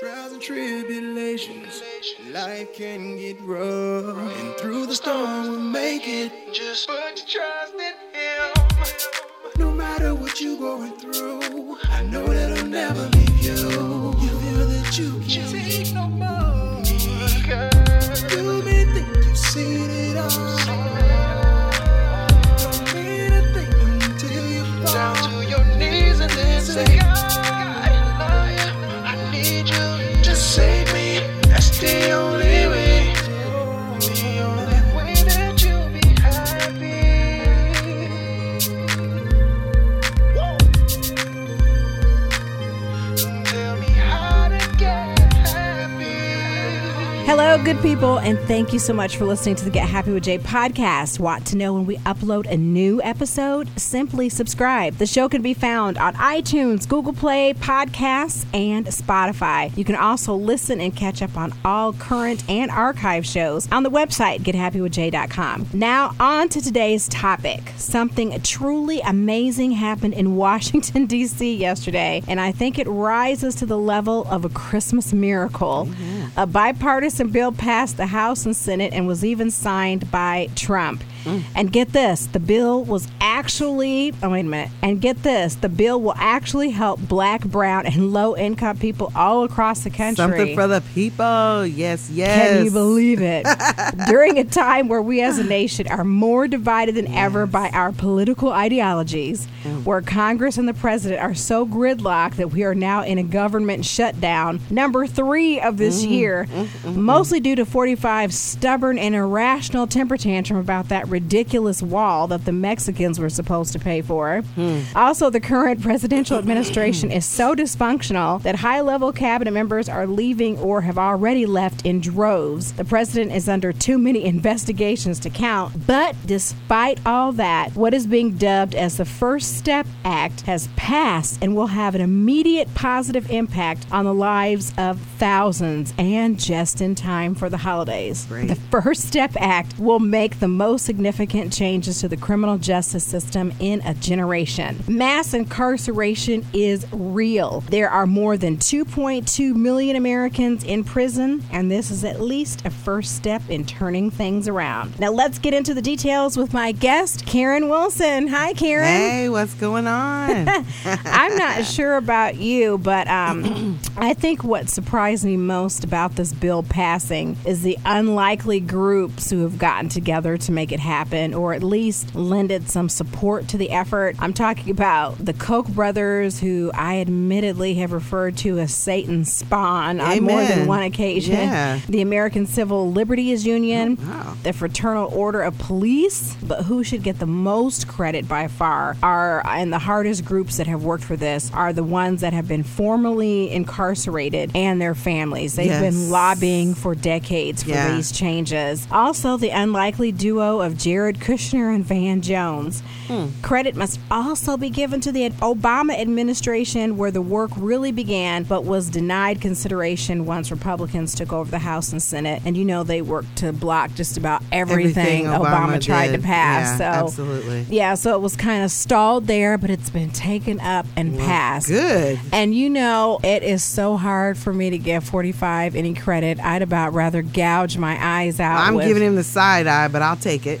Trials and tribulations, life can get rough. And through the storm, we'll make it. Just put your trust in Him. No matter what you're going through, I know that I'll never leave you. You feel that you can't take no good people, and thank you so much for listening to the Get Happy with Jay podcast. Want to know when we upload a new episode? Simply subscribe. The show can be found on iTunes, Google Play, Podcasts, and Spotify. You can also listen and catch up on all current and archive shows on the website, gethappywithjay.com. Now, on to today's topic. Something truly amazing happened in Washington, D.C. yesterday, and I think it rises to the level of a Christmas miracle. Mm-hmm. A bipartisan bill passed the House and Senate and was even signed by Trump. And get this, the bill was actually, oh, wait a minute. And get this, the bill will actually help black, brown, and low income people all across the country. Something for the people. Yes, yes. Can you believe it? During a time where we as a nation are more divided than ever by our political ideologies, Mm. where Congress and the president are so gridlocked that we are now in a government shutdown, number three of this Mm. year, mostly due to 45 stubborn and irrational temper tantrum about that ridiculous wall that the Mexicans were supposed to pay for. Hmm. Also, the current presidential administration is so dysfunctional that high level cabinet members are leaving or have already left in droves. The president is under too many investigations to count. But despite all that, what is being dubbed as the First Step Act has passed and will have an immediate positive impact on the lives of thousands and just in time for the holidays. Great. The First Step Act will make the most significant changes to the criminal justice system in a generation. Mass incarceration is real. There are more than 2.2 million Americans in prison, and this is at least a first step in turning things around. Now, let's get into the details with my guest, Karen Wilson. Hi, Karen. Hey, what's going on? I'm not sure about you, but um, I think what surprised me most about this bill passing is the unlikely groups who have gotten together to make it happen, or at least lended some support to the effort. I'm talking about the Koch brothers, who I admittedly have referred to as Satan's spawn on more than one occasion. Yeah. The American Civil Liberties Union, oh, wow. the Fraternal Order of Police, but who should get the most credit by far are, and the hardest groups that have worked for this are the ones that have been formally incarcerated and their families. They've Yes. been lobbying for decades for Yeah. these changes. Also, the unlikely duo of Jared Kushner and Van Jones. Hmm. Credit must also be given to the Obama administration, where the work really began, but was denied consideration once Republicans took over the House and Senate. And you know, they worked to block just about everything, Obama, tried did. to pass. Yeah, so, absolutely. yeah, so it was kind of stalled there, but it's been taken up and passed. Good. And you know, it is so hard for me to give 45 any credit. I'd about rather gouge my eyes out. I'm with- giving him the side eye, but I'll take it.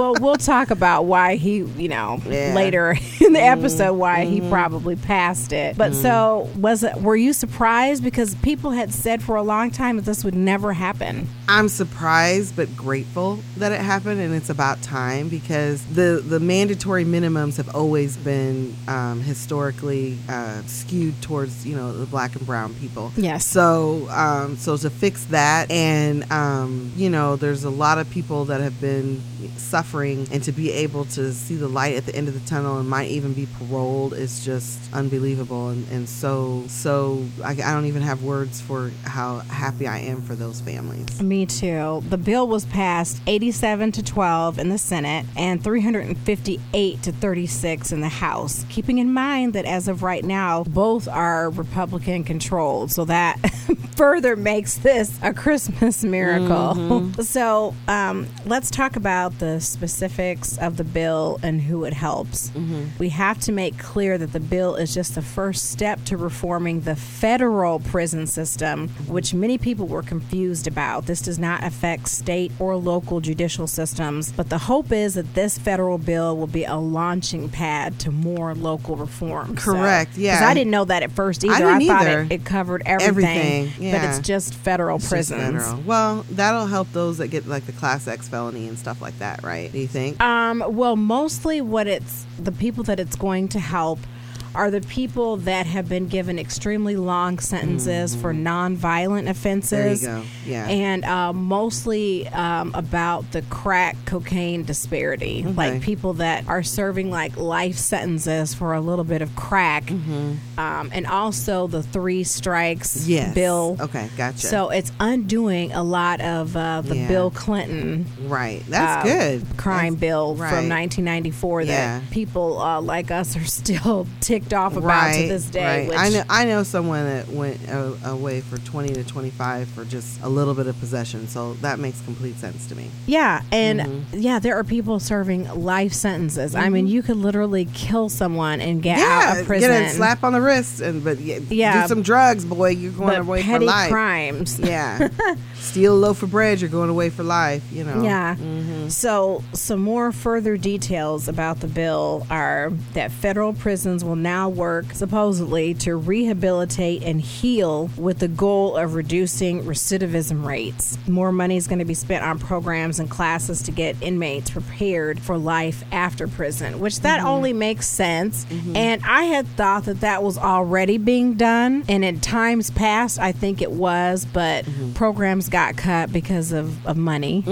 well, we'll talk about why he, you know, Yeah. Mm-hmm. later in the episode why he probably passed it. But so was it? Were you surprised because people had said for a long time that this would never happen? I'm surprised but grateful that it happened, and it's about time because the the mandatory minimums have always been um, historically uh, skewed towards you know the black and brown people. Yes. So um, so to fix that, and um, you know, there's a lot of people that have been suffering, and to be able to see the light at the end of the tunnel and might even be paroled is just unbelievable, and, and so so I, I don't even have words for how happy I am for those families. Me too. The bill was passed 87 to 12 in the Senate and 358 to 36 in the House. Keeping in mind that as of right now, both are Republican controlled, so that further makes this a Christmas miracle. So um, let's talk about the specifics of the bill and who it helps. Mm-hmm. We have to make clear that the bill is just the first step to reforming the federal prison system, which many people were confused about. This does not affect state or local judicial systems, but the hope is that this federal bill will be a launching pad to more local reform. So- Correct, yeah. 'cause I didn't know that at first either. didn't thought either. It, it covered everything, Everything, but it's just federal It's just prisons. federal. Well, that'll help those that get like the class X felony and stuff like that, right? Do you think? Um, well, mostly what it's the people that it's going to help are the people that have been given extremely long sentences for nonviolent offenses. Mm-hmm. There you go. Yeah. And uh, mostly um, about the crack cocaine disparity, like people that are serving like life sentences for a little bit of crack, um, and also the three strikes Mm-hmm. Yes. bill. Okay, gotcha. So it's undoing a lot of uh, the Yeah. Bill Clinton right, that's uh, good. crime That's- bill right. from 1994 that Yeah. people uh, like us are still ticked off about right, to this day. Right. Which, I know. I know someone that went uh, away for twenty to twenty-five for just a little bit of possession. So that makes complete sense to me. Yeah, and Mm-hmm. yeah, there are people serving life sentences. I mean, you could literally kill someone and get out yeah, of prison. get a slap on the wrist and but yeah, Yeah. do some drugs, boy. You're going away for life. crimes. Yeah, steal a loaf of bread. You're going away for life. You know. Yeah. Mm-hmm. So, some more further details about the bill are that federal prisons will now work supposedly to rehabilitate and heal with the goal of reducing recidivism rates. More money is going to be spent on programs and classes to get inmates prepared for life after prison, which that mm-hmm. only makes sense. Mm-hmm. And I had thought that that was already being done, and in times past, I think it was, but mm-hmm. programs got cut because of, of money.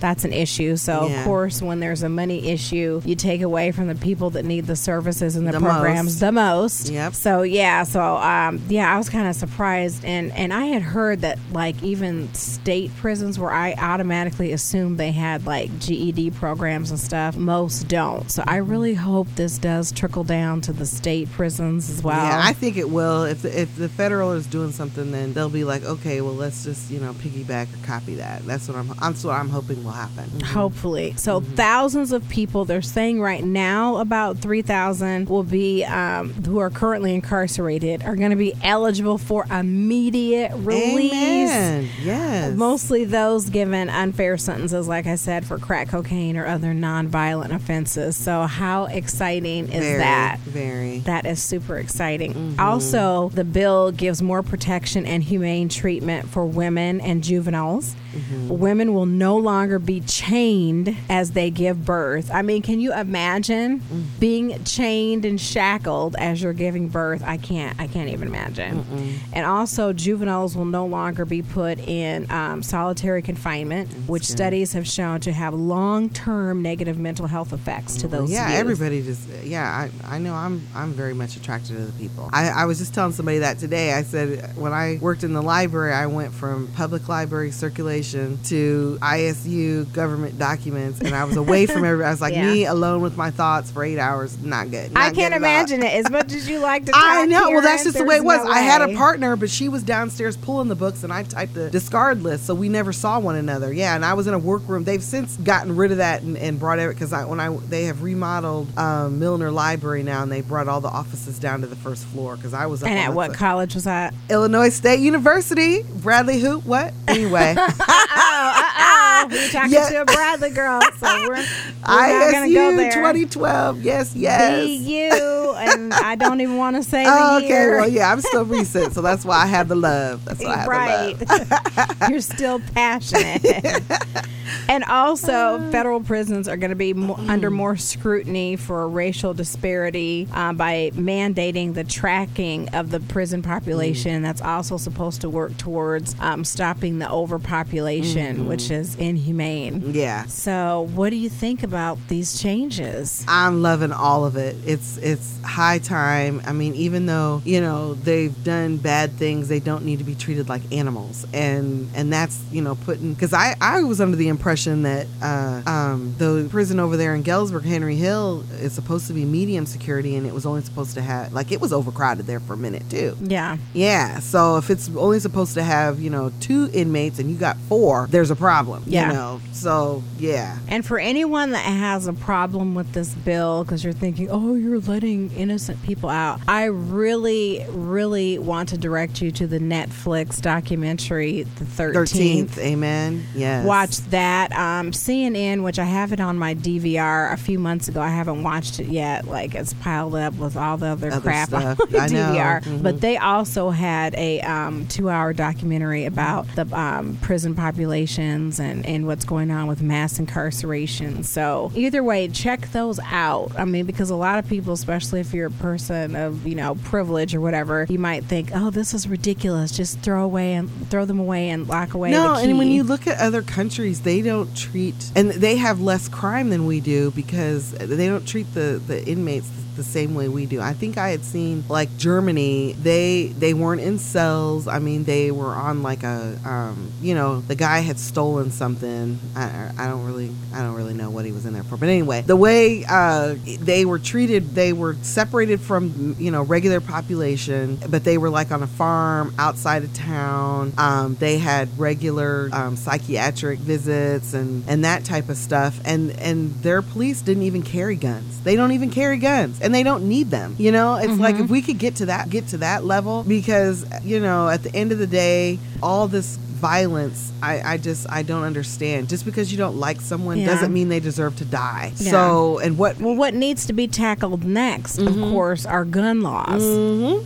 That's an issue. So, Yeah. of course, when there's a money issue, you take away from the people that need the services and the, The programs most. The most. Yep. So, yeah, so um, yeah, I was kind of surprised, and and I had heard that like even state prisons where I automatically assumed they had like GED programs and stuff, most don't. So I really hope this does trickle down to the state prisons as well. Yeah, I think it will. If the, if the federal is doing something, then they'll be like, okay, well, let's just you know piggyback or copy that. That's what I'm. That's what I'm hoping will happen. Hopefully. So Mm-hmm. thousands of people, they're saying right now about 3,000 will be, um, who are currently incarcerated, are going to be eligible for immediate release. Amen. Yes. Mostly those given unfair sentences, like I said, for crack cocaine or other nonviolent offenses. So, how exciting is very, that? Very. That is super exciting. Mm-hmm. Also, the bill gives more protection and humane treatment for women and juveniles. Mm-hmm. Women will no longer be chained as they give birth. I mean, can you imagine Mm. being chained and shackled as you're giving birth? I can't. I can't even imagine. And also, juveniles will no longer be put in um, solitary confinement, which good. studies have shown to have long-term negative mental health effects to those. yeah, youth. everybody just yeah. I, I know I'm I'm very much attracted to the people. I, I was just telling somebody that today. I said when I worked in the library, I went from public library circulation to ISU government documents, and I was away from everybody. I was like Yeah. me alone with my thoughts for eight hours. Not good. Not I can't imagine it as much as you like to. I know. Well, that's just the way it was. no I had a partner, but she was downstairs pulling the books, and I typed the discard list, so we never saw one another. Yeah, and I was in a workroom. They've since gotten rid of that and, and brought it because I when I they have remodeled um, Milner Library now, and they brought all the offices down to the first floor because I was up And at what college was that? Illinois State University. Bradley Hoop. What? Anyway, Oh, we're talking Yeah. to a Bradley girl, so we're, we're not gonna go ISU there. 2012. Yes, yes. BU, and I don't even want to say Oh, okay, year. well, yeah, I'm still recent, so that's why I have the love. That's why I have right. the love. You're still passionate. and also, federal prisons are going to be mo- under more scrutiny for racial disparity uh, by mandating the tracking of the prison population. That's also supposed to work towards um, stopping the overpopulation, which is inhumane. Yeah. So, what do you think about these changes? I'm loving all of it. It's it's high time. I mean, even though you know they've done bad things, they don't need to be treated like animals. And and that's you know putting because I I was under the impression that uh, um, the prison over there in Galesburg, Henry Hill, is supposed to be medium security, and it was only supposed to have like it was overcrowded there for a minute too. Yeah. Yeah, so if it's only supposed to have you know two inmates and you got four, there's a problem. Yeah. You know, so yeah. And for anyone that has a problem with this bill, because you're thinking, oh, you're letting innocent people out, I really, really want to direct you to the Netflix documentary, The 13th. Thirteenth, amen. Yes. Watch that. Um, CNN, which I have it on my DVR a few months ago. I haven't watched it yet. Like it's piled up with all the other, Other crap stuff. on my I know. DVR. Mhm. But they also had a um, two-hour documentary about the um, prison populations and, and what's going on with mass incarceration. So either way, check those out. I mean, because a lot of people, especially if you're a person of you know privilege or whatever, you might think, oh, this is ridiculous. Just throw away and throw them away and lock away. No, and when you look at other countries, they don't treat, and they have less crime than we do because they don't treat the the inmates the same way we do. I think I had seen like Germany, they they weren't in cells. I mean, they were on like a, um, you know, the guy had stolen something. I, I don't really, I don't really know what he was in there for. But anyway, the way uh, they were treated, they were separated from you know regular population, but they were like on a farm outside of town. Um, they had regular um, psychiatric visits and and that type of stuff. And and their police didn't even carry guns. They don't even carry guns, and they don't need them. You know, it's like mm-hmm. if we could get to that get to that level, because you know, at the end of the day, all this violence I, I just i don't understand just because you don't like someone Yeah. doesn't mean they deserve to die Yeah. so and what Well, what needs to be tackled next, Mm-hmm. of course, are gun laws.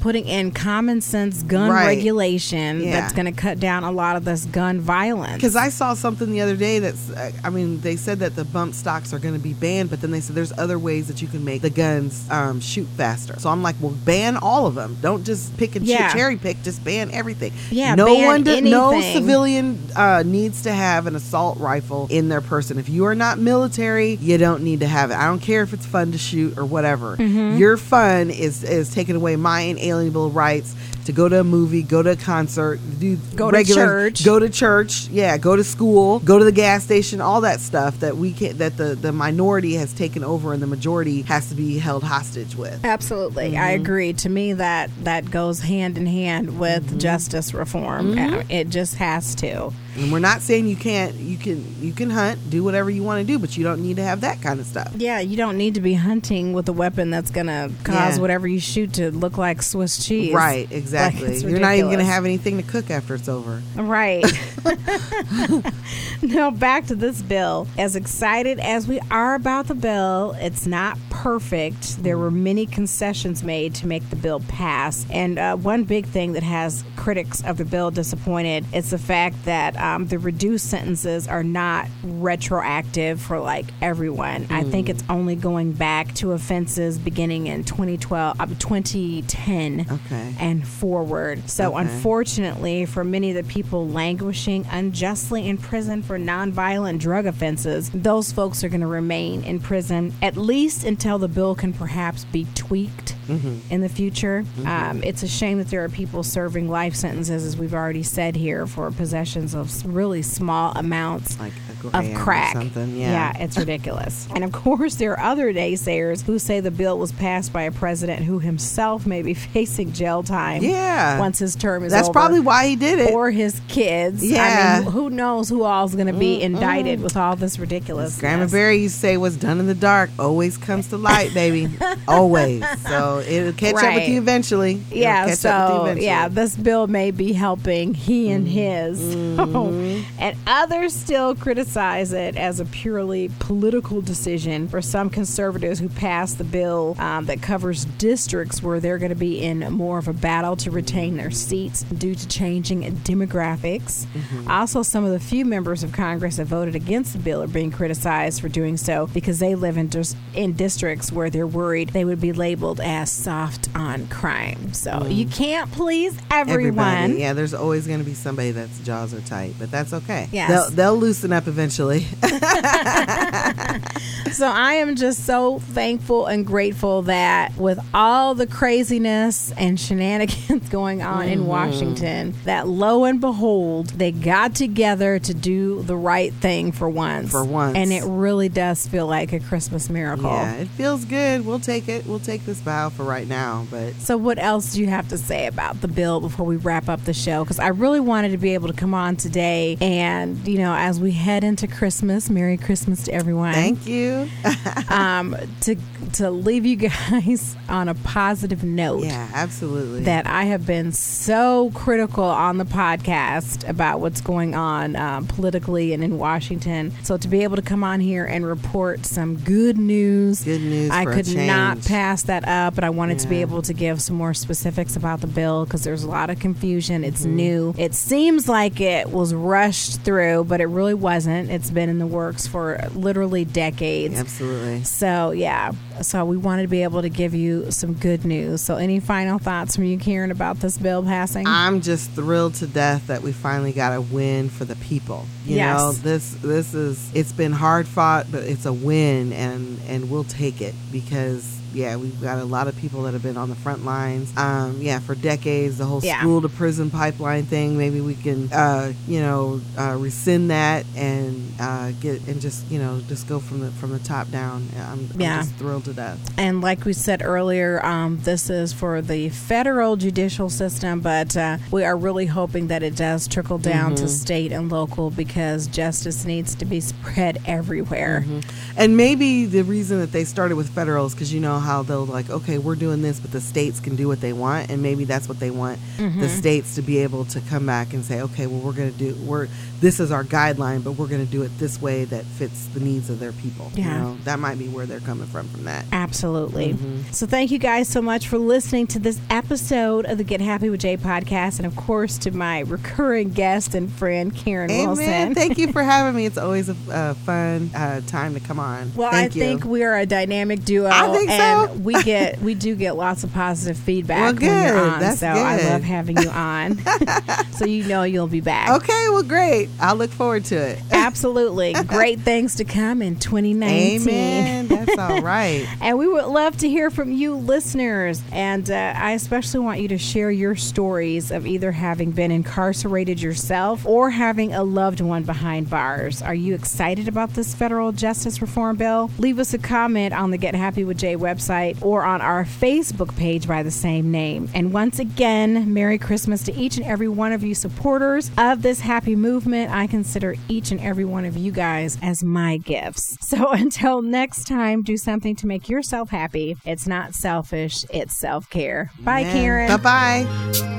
Putting in common sense gun Right. regulation Yeah. that's going to cut down a lot of this gun violence. Because I saw something the other day that's, uh, I mean, they said that the bump stocks are going to be banned, but then they said there's other ways that you can make the guns um, shoot faster. So I'm like, well, ban all of them. Don't just pick and Yeah. cherry pick. Just ban everything. Yeah, no one, do- no anything. Civilian uh, needs to have an assault rifle in their person. If you are not military, you don't need to have it. I don't care if it's fun to shoot or whatever. Mm-hmm. Your fun is is taking away my inalienable rights. To go to a movie, go to a concert, do Go to church. go to church, yeah, go to school, go to the gas station, all that stuff that we can that the the minority has taken over and the majority has to be held hostage with. Absolutely, Mm-hmm. I agree. To me, that that goes hand in hand with Mm-hmm. justice reform. Uh, It just has to. And we're not saying you can't you can you can hunt, do whatever you want to do, but you don't need to have that kind of stuff. Yeah, you don't need to be hunting with a weapon that's going to cause Yeah. whatever you shoot to look like Swiss cheese. Right, exactly. it's You're not even going to have anything to cook after it's over. Right. now back to this bill. As excited as we are about the bill, it's not perfect. There were many concessions made to make the bill pass, and uh, one big thing that has critics of the bill disappointed is the fact that um, the reduced sentences are not retroactive for like everyone. I think it's only going back to offenses beginning in 2012, uh, 2010 Okay. and forward. So, Okay. unfortunately, for many of the people languishing unjustly in prison for nonviolent drug offenses, those folks are going to remain in prison at least until the bill can perhaps be tweaked in the future. Um, it's a shame that there are people serving life sentences, as we've already said here, for possessions of really small amounts Like a of crack. something, yeah. it's ridiculous. and of course, there are other naysayers who say the bill was passed by a president who himself may be facing jail time. Yeah. once his term is That's over. probably why he did it. Or his kids. Yeah. I mean, who knows who all's going to be indicted with all this ridiculous. Grandma Barry to say, "What's done in the dark always comes to light, baby. always." So it'll catch up with you eventually. It'll Yeah, catch up with you so eventually. yeah, this bill may be helping he and his. and others still criticize it as a purely political decision for some conservatives who passed the bill um, that covers districts where they're going to be in more of a battle to retain their seats due to changing demographics. Also, some of the few members of Congress that voted against the bill are being criticized for doing so because they live in, dis- in districts where they're worried they would be labeled as soft on crime. So mm. you can't please everyone. Everybody. Yeah, there's always going to be somebody that's jaws are tight, but that's okay. Yes. They'll, they'll loosen up eventually. So I am just so thankful and grateful that with all the craziness and shenanigans going on in Mm-hmm. Washington, that lo and behold, they got together to do the right thing for once. For once. And it really does feel like a Christmas miracle. yeah, it feels good. We'll take it. We'll take this bow for right now, but So, what else do you have to say about the bill before we wrap up the show? Because I really wanted to be able to come on today, and you know, as we head into Christmas, Merry Christmas to everyone. thank you. um, to to leave you guys on a positive note. yeah, absolutely. That I have been so critical on the podcast about what's going on um, politically and in Washington. So to be able to come on here and report some good news, Good news I could not pass that up. But I wanted to be able to give some more specifics about the bill because there's a lot of confusion. It's Mm-hmm. new. It seems like it was rushed through, but it really wasn't. It's been in the works for literally decades. Absolutely. So yeah, so we wanted to be able to give you some good news. So any final thoughts from you, Karen, about this bill passing? I'm just thrilled to death that we finally got a win for the people. You Yes. know, this this is it's been hard fought, but it's a win and and we'll take it because yeah, we've got a lot of people that have been on the front lines. Um, yeah, for decades, the whole Yeah. school to prison pipeline thing. Maybe we can, uh, you know, uh, rescind that and uh, get and just you know just go from the from the top down. I'm, I'm just thrilled to death. and like we said earlier, um, this is for the federal judicial system, but uh, we are really hoping that it does trickle down Mm-hmm. to state and local because justice needs to be spread everywhere. Mm-hmm. And maybe the reason that they started with federal is because you know how they'll like, okay, we're doing this, but the states can do what they want, and maybe that's what they want Mm-hmm. the states to be able to come back and say, okay, well, we're going to do we're this is our guideline, but we're going to do it this way that fits the needs of their people. Yeah. You know, that might be where they're coming from from that. Absolutely. Mm-hmm. So, thank you guys so much for listening to this episode of the Get Happy with Jay podcast. And, of course, to my recurring guest and friend, Karen Amen. Wilson. Thank you for having me. It's always a, a fun uh, time to come on. Well, Thank I you. think we are a dynamic duo, I think so. And we get we do get lots of positive feedback Well, when you're on. That's so I love having you on. so you know you'll be back. Okay, well, great. I'll look forward to it. Absolutely, great things to come in 2019. Amen. That's all right. And we would love to hear from you, listeners. And uh, I especially want you to share your stories of either having been incarcerated yourself or having a loved one behind bars. Are you excited about this federal justice reform bill? Leave us a comment on the Get Happy with Jay website or on our Facebook page by the same name. And once again, Merry Christmas to each and every one of you supporters of this happy movement. I consider each and every one of you guys as my gifts. So until next time, do something to make yourself happy. It's not selfish, it's self care. Bye, Karen. Bye bye.